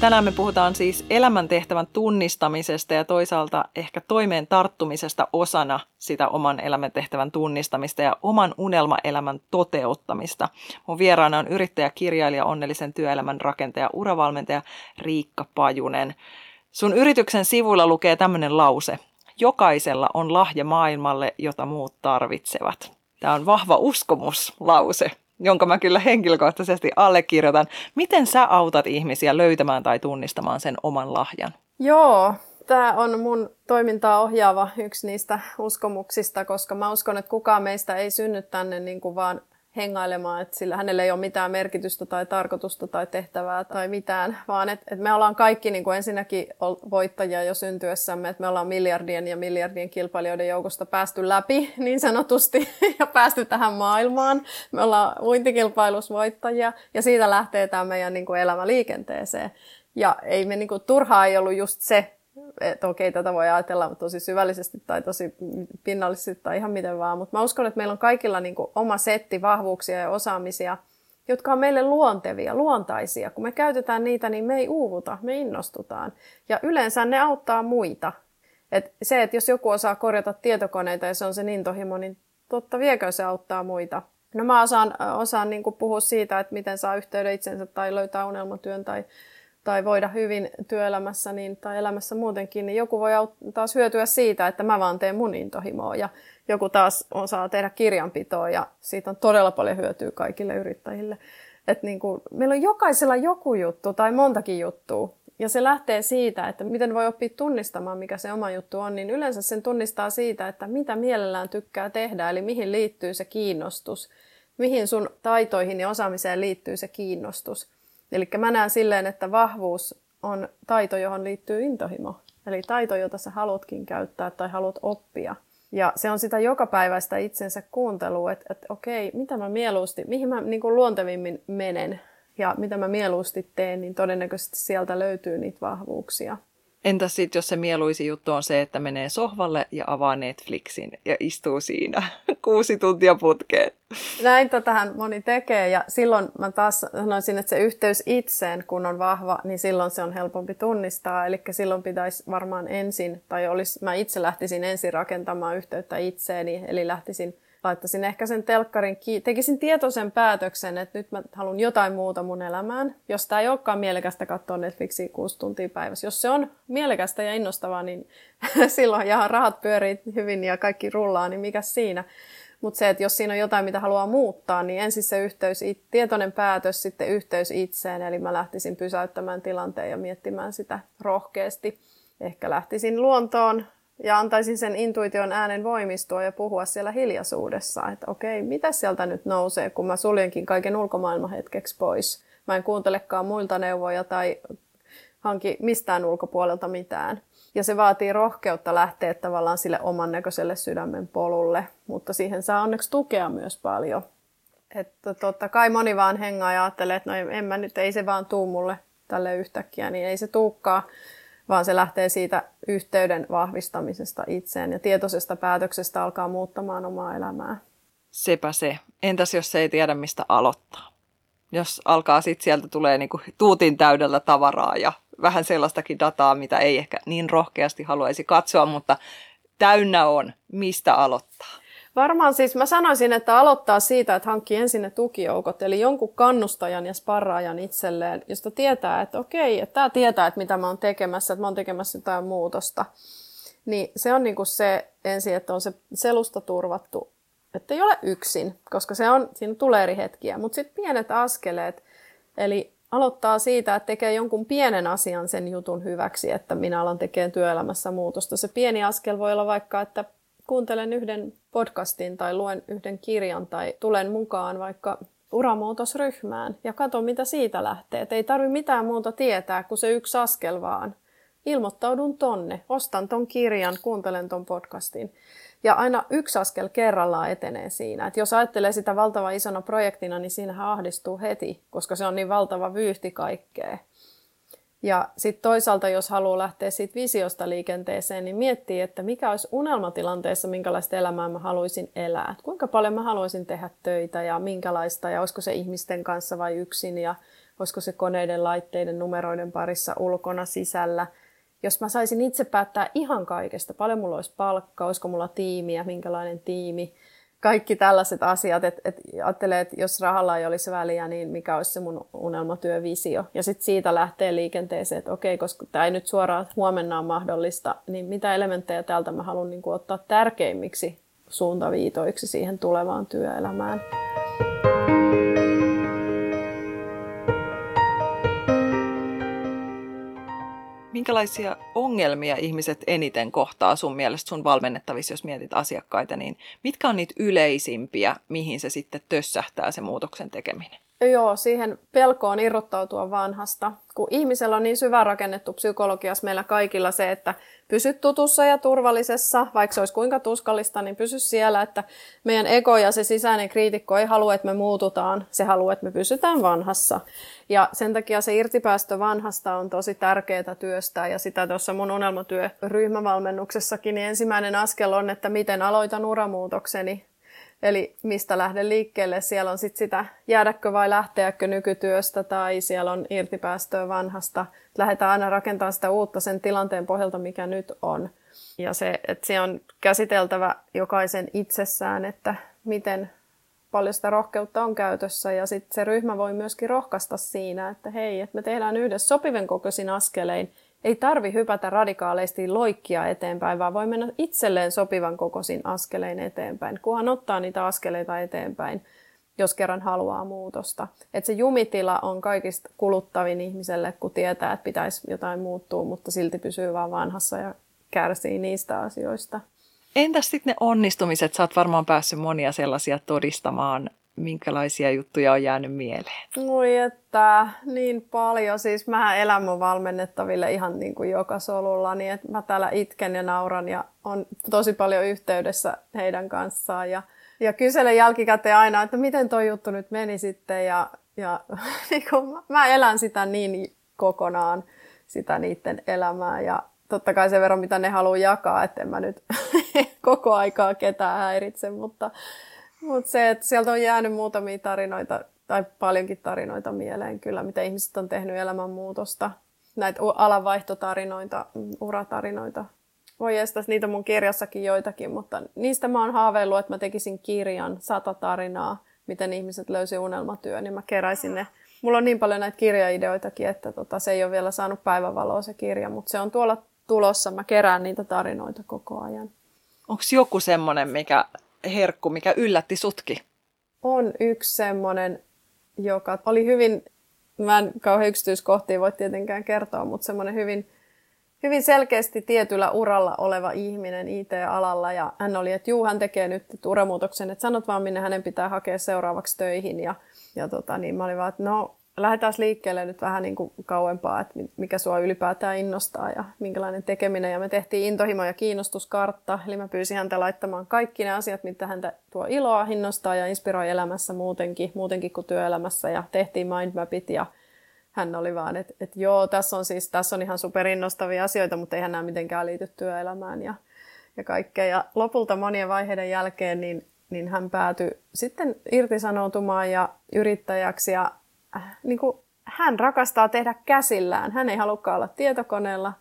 Tänään me puhutaan siis elämäntehtävän tunnistamisesta ja toisaalta ehkä toimeen tarttumisesta osana sitä oman elämäntehtävän tunnistamista ja oman unelmaelämän toteuttamista. Mun vieraana on yrittäjä, kirjailija, onnellisen työelämän rakentaja, uravalmentaja Riikka Pajunen. Sun yrityksen sivuilla lukee tämmöinen lause. Jokaisella on lahja maailmalle, jota muut tarvitsevat. Tämä on vahva uskomuslause jonka mä kyllä henkilökohtaisesti allekirjoitan. Miten sä autat ihmisiä löytämään tai tunnistamaan sen oman lahjan? Joo, tämä on mun toimintaa ohjaava yksi niistä uskomuksista, koska mä uskon, että kukaan meistä ei synny tänne niin kuin vaan hengailemaan, että sillä hänellä ei ole mitään merkitystä tai tarkoitusta tai tehtävää tai mitään, vaan että, että me ollaan kaikki niin kuin ensinnäkin voittajia jo syntyessämme, että me ollaan miljardien ja miljardien kilpailijoiden joukosta päästy läpi niin sanotusti ja päästy tähän maailmaan. Me ollaan uintikilpailussa voittajia ja siitä lähtee tämä meidän niin kuin elämä liikenteeseen. Ja ei me niin kuin, turhaa ei ollut just se, että okei, tätä voi ajatella tosi syvällisesti tai tosi pinnallisesti tai ihan miten vaan, mutta mä uskon, että meillä on kaikilla niin kuin oma setti vahvuuksia ja osaamisia, jotka on meille luontevia, luontaisia. Kun me käytetään niitä, niin me ei uuvuta, me innostutaan. Ja yleensä ne auttaa muita. Et se, että jos joku osaa korjata tietokoneita ja se on se intohimo, niin totta viekö se auttaa muita. No mä osaan, osaan niin puhua siitä, että miten saa yhteyden itsensä tai löytää unelmatyön tai tai voida hyvin työelämässä niin, tai elämässä muutenkin, niin joku voi taas hyötyä siitä, että mä vaan teen mun intohimoa ja joku taas osaa tehdä kirjanpitoa ja siitä on todella paljon hyötyä kaikille yrittäjille. Et niin kuin, meillä on jokaisella joku juttu tai montakin juttua ja se lähtee siitä, että miten voi oppia tunnistamaan, mikä se oma juttu on, niin yleensä sen tunnistaa siitä, että mitä mielellään tykkää tehdä, eli mihin liittyy se kiinnostus, mihin sun taitoihin ja osaamiseen liittyy se kiinnostus. Eli mä näen silleen, että vahvuus on taito, johon liittyy intohimo. Eli taito, jota sä haluatkin käyttää tai haluat oppia. Ja se on sitä jokapäiväistä itsensä kuuntelua, että, että okei, mitä mä mieluusti, mihin mä niin kuin luontevimmin menen ja mitä mä mieluusti teen, niin todennäköisesti sieltä löytyy niitä vahvuuksia. Entäs sitten, jos se mieluisi juttu on se, että menee sohvalle ja avaa Netflixin ja istuu siinä kuusi tuntia putkeen? Näin tähän moni tekee ja silloin mä taas sanoisin, että se yhteys itseen, kun on vahva, niin silloin se on helpompi tunnistaa. Eli silloin pitäisi varmaan ensin, tai olisi, mä itse lähtisin ensin rakentamaan yhteyttä itseeni, eli lähtisin laittaisin ehkä sen telkkarin kiinni, tekisin tietoisen päätöksen, että nyt mä haluan jotain muuta mun elämään. Jos tämä ei olekaan mielekästä katsoa Netflixiä kuusi tuntia päivässä. Jos se on mielekästä ja innostavaa, niin silloin ja rahat pyörii hyvin ja kaikki rullaa, niin mikä siinä. Mutta se, että jos siinä on jotain, mitä haluaa muuttaa, niin ensin se yhteys, tietoinen päätös, sitten yhteys itseen. Eli mä lähtisin pysäyttämään tilanteen ja miettimään sitä rohkeasti. Ehkä lähtisin luontoon ja antaisin sen intuition äänen voimistua ja puhua siellä hiljaisuudessa, että okei, mitä sieltä nyt nousee, kun mä suljenkin kaiken ulkomaailman hetkeksi pois. Mä en kuuntelekaan muilta neuvoja tai hanki mistään ulkopuolelta mitään. Ja se vaatii rohkeutta lähteä tavallaan sille oman näköiselle sydämen polulle, mutta siihen saa onneksi tukea myös paljon. Että totta kai moni vaan hengaa ja ajattelee, että no en mä nyt, ei se vaan tuu mulle tälle yhtäkkiä, niin ei se tuukkaa vaan se lähtee siitä yhteyden vahvistamisesta itseen ja tietoisesta päätöksestä alkaa muuttamaan omaa elämää. Sepä se. Entäs jos ei tiedä, mistä aloittaa? Jos alkaa sitten sieltä tulee niinku tuutin täydellä tavaraa ja vähän sellaistakin dataa, mitä ei ehkä niin rohkeasti haluaisi katsoa, mutta täynnä on, mistä aloittaa. Varmaan siis mä sanoisin, että aloittaa siitä, että hankkii ensin ne tukijoukot, eli jonkun kannustajan ja sparraajan itselleen, josta tietää, että okei, että tämä tietää, että mitä mä oon tekemässä, että mä oon tekemässä jotain muutosta. Niin se on niinku se ensin, että on se selusta turvattu, että ei ole yksin, koska se on, siinä tulee eri hetkiä. Mutta sitten pienet askeleet, eli aloittaa siitä, että tekee jonkun pienen asian sen jutun hyväksi, että minä alan tekemään työelämässä muutosta. Se pieni askel voi olla vaikka, että kuuntelen yhden podcastin tai luen yhden kirjan tai tulen mukaan vaikka uramuutosryhmään ja katso, mitä siitä lähtee. Et ei tarvi mitään muuta tietää kuin se yksi askel vaan. Ilmoittaudun tonne, ostan ton kirjan, kuuntelen ton podcastin. Ja aina yksi askel kerrallaan etenee siinä. Et jos ajattelee sitä valtava isona projektina, niin siinähän ahdistuu heti, koska se on niin valtava vyyhti kaikkea. Ja sitten toisaalta, jos haluaa lähteä siitä visiosta liikenteeseen, niin miettii, että mikä olisi unelmatilanteessa, minkälaista elämää mä haluaisin elää. Et kuinka paljon mä haluaisin tehdä töitä ja minkälaista, ja olisiko se ihmisten kanssa vai yksin, ja olisiko se koneiden, laitteiden, numeroiden parissa ulkona, sisällä. Jos mä saisin itse päättää ihan kaikesta, paljon mulla olisi palkka, olisiko mulla tiimiä, minkälainen tiimi, kaikki tällaiset asiat, että et ajattelee, että jos rahalla ei olisi väliä, niin mikä olisi se mun unelmatyövisio. Ja sitten siitä lähtee liikenteeseen, että okei, koska tämä ei nyt suoraan huomenna ole mahdollista, niin mitä elementtejä täältä mä haluan niin ottaa tärkeimmiksi suuntaviitoiksi siihen tulevaan työelämään. Minkälaisia ongelmia ihmiset eniten kohtaa sun mielestä sun valmennettavissa, jos mietit asiakkaita, niin mitkä on niitä yleisimpiä, mihin se sitten tössähtää se muutoksen tekeminen? Joo, siihen pelkoon irrottautua vanhasta. Kun ihmisellä on niin syvä rakennettu psykologiassa meillä kaikilla se, että pysy tutussa ja turvallisessa, vaikka se olisi kuinka tuskallista, niin pysy siellä, että meidän ego ja se sisäinen kriitikko ei halua, että me muututaan, se haluaa, että me pysytään vanhassa. Ja sen takia se irtipäästö vanhasta on tosi tärkeää työstää ja sitä tuossa mun unelmatyö ryhmävalmennuksessakin, niin ensimmäinen askel on, että miten aloitan uramuutokseni Eli mistä lähden liikkeelle, siellä on sitten sitä jäädäkö vai lähteäkö nykytyöstä tai siellä on irtipäästöä vanhasta. Lähdetään aina rakentamaan sitä uutta sen tilanteen pohjalta, mikä nyt on. Ja se, että se on käsiteltävä jokaisen itsessään, että miten paljon sitä rohkeutta on käytössä ja sitten se ryhmä voi myöskin rohkaista siinä, että hei, että me tehdään yhdessä sopiven kokoisin askelein – ei tarvi hypätä radikaaleisesti loikkia eteenpäin, vaan voi mennä itselleen sopivan kokoisin askelein eteenpäin, kunhan ottaa niitä askeleita eteenpäin, jos kerran haluaa muutosta. Et se jumitila on kaikista kuluttavin ihmiselle, kun tietää, että pitäisi jotain muuttua, mutta silti pysyy vaan vanhassa ja kärsii niistä asioista. Entäs sitten ne onnistumiset? Sä oot varmaan päässyt monia sellaisia todistamaan minkälaisia juttuja on jäänyt mieleen? Oi että niin paljon. Siis mä elän mun valmennettaville ihan niin kuin joka solulla, niin että mä täällä itken ja nauran ja on tosi paljon yhteydessä heidän kanssaan ja, ja kyselen jälkikäteen aina, että miten toi juttu nyt meni sitten ja, ja niin kuin mä elän sitä niin kokonaan, sitä niiden elämää ja totta kai sen verran, mitä ne haluaa jakaa, että en mä nyt koko aikaa ketään häiritse, mutta mutta se, että sieltä on jäänyt muutamia tarinoita, tai paljonkin tarinoita mieleen kyllä, mitä ihmiset on tehnyt elämänmuutosta. Näitä alanvaihtotarinoita, uratarinoita. Voi estää, niitä mun kirjassakin joitakin, mutta niistä mä oon haaveillut, että mä tekisin kirjan, sata tarinaa, miten ihmiset löysi unelmatyön, niin mä keräisin ne. Mulla on niin paljon näitä kirjaideoitakin, että tota, se ei ole vielä saanut päivävaloa se kirja, mutta se on tuolla tulossa. Mä kerään niitä tarinoita koko ajan. Onko joku semmoinen, mikä herkku, mikä yllätti sutki? On yksi semmoinen, joka oli hyvin, mä en kauhean yksityiskohtia voi tietenkään kertoa, mutta semmoinen hyvin, hyvin selkeästi tietyllä uralla oleva ihminen IT-alalla. Ja hän oli, että juu, hän tekee nyt uramuutoksen, että sanot vaan, minne hänen pitää hakea seuraavaksi töihin. Ja, ja tota, niin mä olin vaan, että no lähdetään liikkeelle nyt vähän niin kuin kauempaa, että mikä sua ylipäätään innostaa ja minkälainen tekeminen. Ja me tehtiin intohimo- ja kiinnostuskartta, eli mä pyysin häntä laittamaan kaikki ne asiat, mitä häntä tuo iloa, innostaa ja inspiroi elämässä muutenkin, muutenkin kuin työelämässä. Ja tehtiin mindmapit ja hän oli vaan, että, että joo, tässä on siis tässä on ihan superinnostavia asioita, mutta eihän nämä mitenkään liity työelämään ja, ja kaikkea. Ja lopulta monien vaiheiden jälkeen niin, niin hän päätyi sitten irtisanoutumaan ja yrittäjäksi ja niin kuin, hän rakastaa tehdä käsillään. Hän ei halukkaan olla tietokoneella.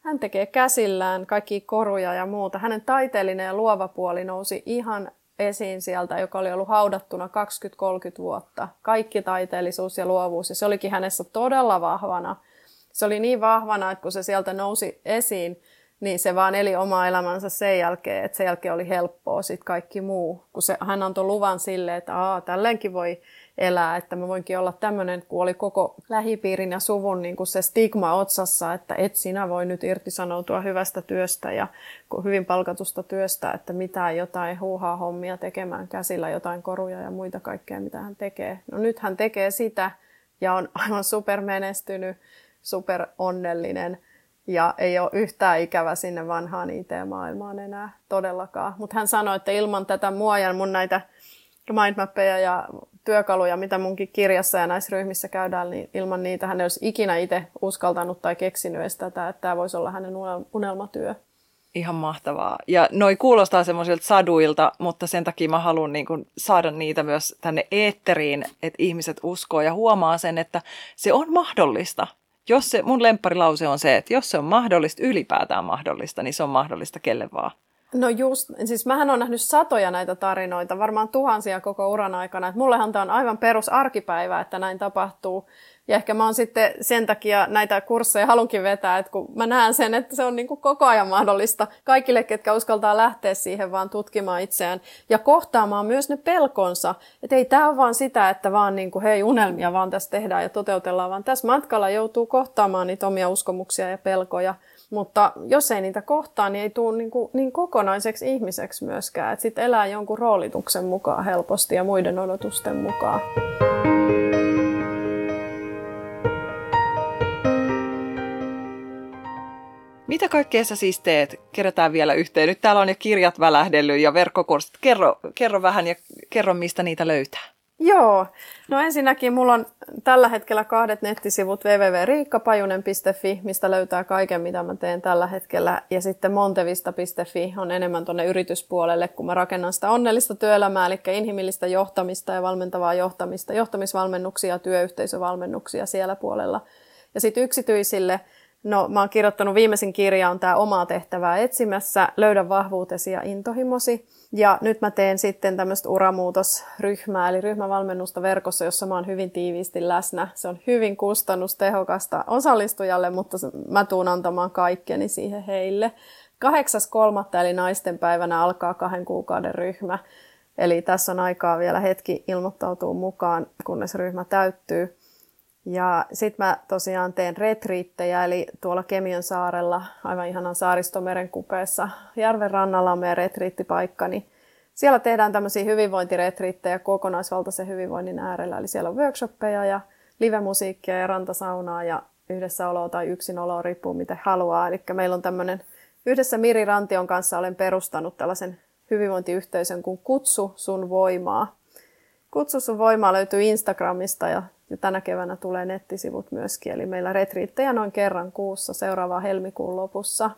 Hän tekee käsillään kaikki koruja ja muuta. Hänen taiteellinen ja luova puoli nousi ihan esiin sieltä, joka oli ollut haudattuna 20-30 vuotta. Kaikki taiteellisuus ja luovuus, ja se olikin hänessä todella vahvana. Se oli niin vahvana, että kun se sieltä nousi esiin, niin se vaan eli omaa elämänsä sen jälkeen, että sen jälkeen oli helppoa sitten kaikki muu. Kun se, hän antoi luvan sille, että Aa, tälleenkin voi elää, että mä voinkin olla tämmöinen, kun oli koko lähipiirin ja suvun niin kuin se stigma otsassa, että et sinä voi nyt irtisanoutua hyvästä työstä ja hyvin palkatusta työstä, että mitä jotain huuhaa hommia tekemään käsillä, jotain koruja ja muita kaikkea, mitä hän tekee. No nyt hän tekee sitä ja on aivan supermenestynyt, super onnellinen ja ei ole yhtään ikävä sinne vanhaan IT-maailmaan enää todellakaan. Mutta hän sanoi, että ilman tätä mua ja mun näitä mindmappeja ja työkaluja, mitä munkin kirjassa ja näissä ryhmissä käydään, niin ilman niitä hän ei olisi ikinä itse uskaltanut tai keksinyt edes tätä, että tämä voisi olla hänen unelmatyö. Ihan mahtavaa. Ja noi kuulostaa semmoisilta saduilta, mutta sen takia mä haluan niin kun saada niitä myös tänne eetteriin, että ihmiset uskoo ja huomaa sen, että se on mahdollista. Jos se, mun lempparilause on se, että jos se on mahdollista, ylipäätään mahdollista, niin se on mahdollista kelle vaan. No just, siis mähän on nähnyt satoja näitä tarinoita, varmaan tuhansia koko uran aikana. Et mullehan tämä on aivan perus arkipäivä, että näin tapahtuu. Ja ehkä mä oon sitten sen takia näitä kursseja halunkin vetää, että kun mä näen sen, että se on niin kuin koko ajan mahdollista kaikille, ketkä uskaltaa lähteä siihen vaan tutkimaan itseään ja kohtaamaan myös ne pelkonsa. Että ei tämä ole vaan sitä, että vaan niin kuin, hei unelmia vaan tässä tehdään ja toteutellaan, vaan tässä matkalla joutuu kohtaamaan niitä omia uskomuksia ja pelkoja. Mutta jos ei niitä kohtaa, niin ei tule niin, kuin, niin kokonaiseksi ihmiseksi myöskään. Sitten elää jonkun roolituksen mukaan helposti ja muiden odotusten mukaan. Mitä kaikkea sä siis teet? Kerätään vielä yhteen. Nyt täällä on jo kirjat välähdellyt ja verkkokurssit. Kerro, kerro vähän ja kerro, mistä niitä löytää. Joo. No ensinnäkin mulla on tällä hetkellä kahdet nettisivut www.riikkapajunen.fi, mistä löytää kaiken, mitä mä teen tällä hetkellä. Ja sitten montevista.fi on enemmän tuonne yrityspuolelle, kun mä rakennan sitä onnellista työelämää, eli inhimillistä johtamista ja valmentavaa johtamista, johtamisvalmennuksia työyhteisövalmennuksia siellä puolella. Ja sitten yksityisille – No, mä oon kirjoittanut viimeisin kirja on tämä omaa tehtävää etsimässä, löydä vahvuutesi ja intohimosi. Ja nyt mä teen sitten tämmöistä uramuutosryhmää, eli ryhmävalmennusta verkossa, jossa mä oon hyvin tiiviisti läsnä. Se on hyvin kustannustehokasta osallistujalle, mutta mä tuun antamaan kaikkeni siihen heille. 8.3. eli naisten päivänä alkaa kahden kuukauden ryhmä. Eli tässä on aikaa vielä hetki ilmoittautua mukaan, kunnes ryhmä täyttyy. Ja sitten mä tosiaan teen retriittejä, eli tuolla Kemion saarella, aivan ihanan saaristomeren kupeessa, järven rannalla on meidän retriittipaikka, niin siellä tehdään tämmöisiä hyvinvointiretriittejä kokonaisvaltaisen hyvinvoinnin äärellä. Eli siellä on workshoppeja ja livemusiikkia ja rantasaunaa ja yhdessäoloa tai yksinoloa, riippuu miten haluaa. Eli meillä on tämmöinen, yhdessä Miri Rantion kanssa olen perustanut tällaisen hyvinvointiyhteisön kuin Kutsu sun voimaa. Kutsu sun voimaa löytyy Instagramista ja ja tänä keväänä tulee nettisivut myöskin, eli meillä retriittejä noin kerran kuussa seuraava helmikuun lopussa.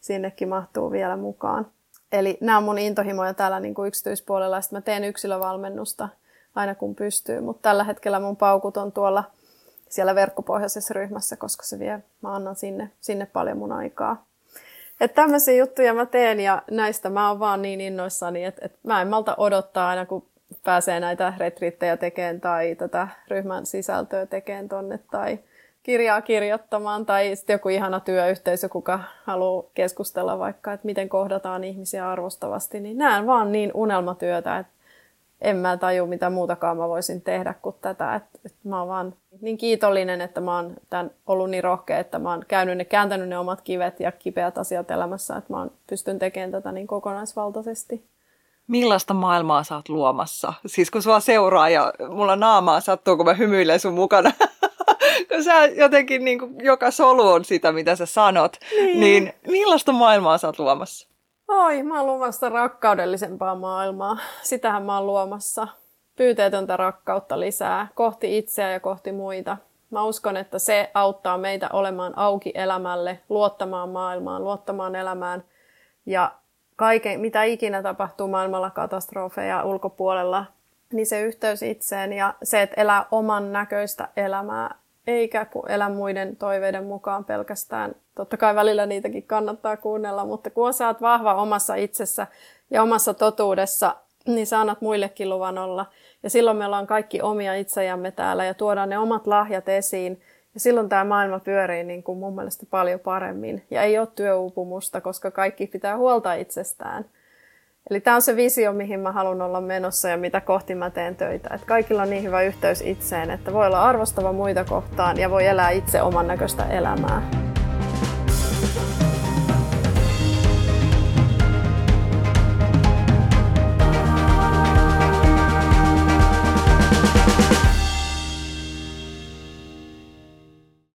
Sinnekin mahtuu vielä mukaan. Eli nämä on mun intohimoja täällä niin kuin yksityispuolella, sitten mä teen yksilövalmennusta aina kun pystyy, mutta tällä hetkellä mun paukut on tuolla siellä verkkopohjaisessa ryhmässä, koska se vie, mä annan sinne, sinne paljon mun aikaa. Että tämmöisiä juttuja mä teen ja näistä mä oon vaan niin innoissani, että, että mä en malta odottaa aina, kun pääsee näitä retriittejä tekemään tai tätä ryhmän sisältöä tekemään tonne tai kirjaa kirjoittamaan tai sitten joku ihana työyhteisö, kuka haluaa keskustella vaikka, että miten kohdataan ihmisiä arvostavasti, niin näen vaan niin unelmatyötä, että en mä taju mitä muutakaan mä voisin tehdä kuin tätä. Että, että mä oon vaan niin kiitollinen, että mä oon tämän ollut niin rohkea, että mä oon käynyt ne, kääntänyt ne omat kivet ja kipeät asiat elämässä, että mä oon pystyn tekemään tätä niin kokonaisvaltaisesti millaista maailmaa sä oot luomassa? Siis kun sua seuraa ja mulla naamaa sattuu, kun mä hymyilen sun mukana. kun sä jotenkin niin kuin, joka solu on sitä, mitä sä sanot. Niin. niin millaista maailmaa sä oot luomassa? Oi, mä oon luomassa rakkaudellisempaa maailmaa. Sitähän mä oon luomassa. Pyyteetöntä rakkautta lisää kohti itseä ja kohti muita. Mä uskon, että se auttaa meitä olemaan auki elämälle, luottamaan maailmaan, luottamaan elämään ja kaiken, mitä ikinä tapahtuu maailmalla katastrofeja ulkopuolella, niin se yhteys itseen ja se, että elää oman näköistä elämää, eikä elä muiden toiveiden mukaan pelkästään. Totta kai välillä niitäkin kannattaa kuunnella, mutta kun sä oot vahva omassa itsessä ja omassa totuudessa, niin sä annat muillekin luvan olla. Ja silloin me ollaan kaikki omia itsejämme täällä ja tuodaan ne omat lahjat esiin – ja silloin tämä maailma pyörii niin kuin mun mielestä paljon paremmin. Ja ei ole työuupumusta, koska kaikki pitää huolta itsestään. Eli tämä on se visio, mihin mä haluan olla menossa ja mitä kohti mä teen töitä. Että kaikilla on niin hyvä yhteys itseen, että voi olla arvostava muita kohtaan ja voi elää itse oman näköistä elämää.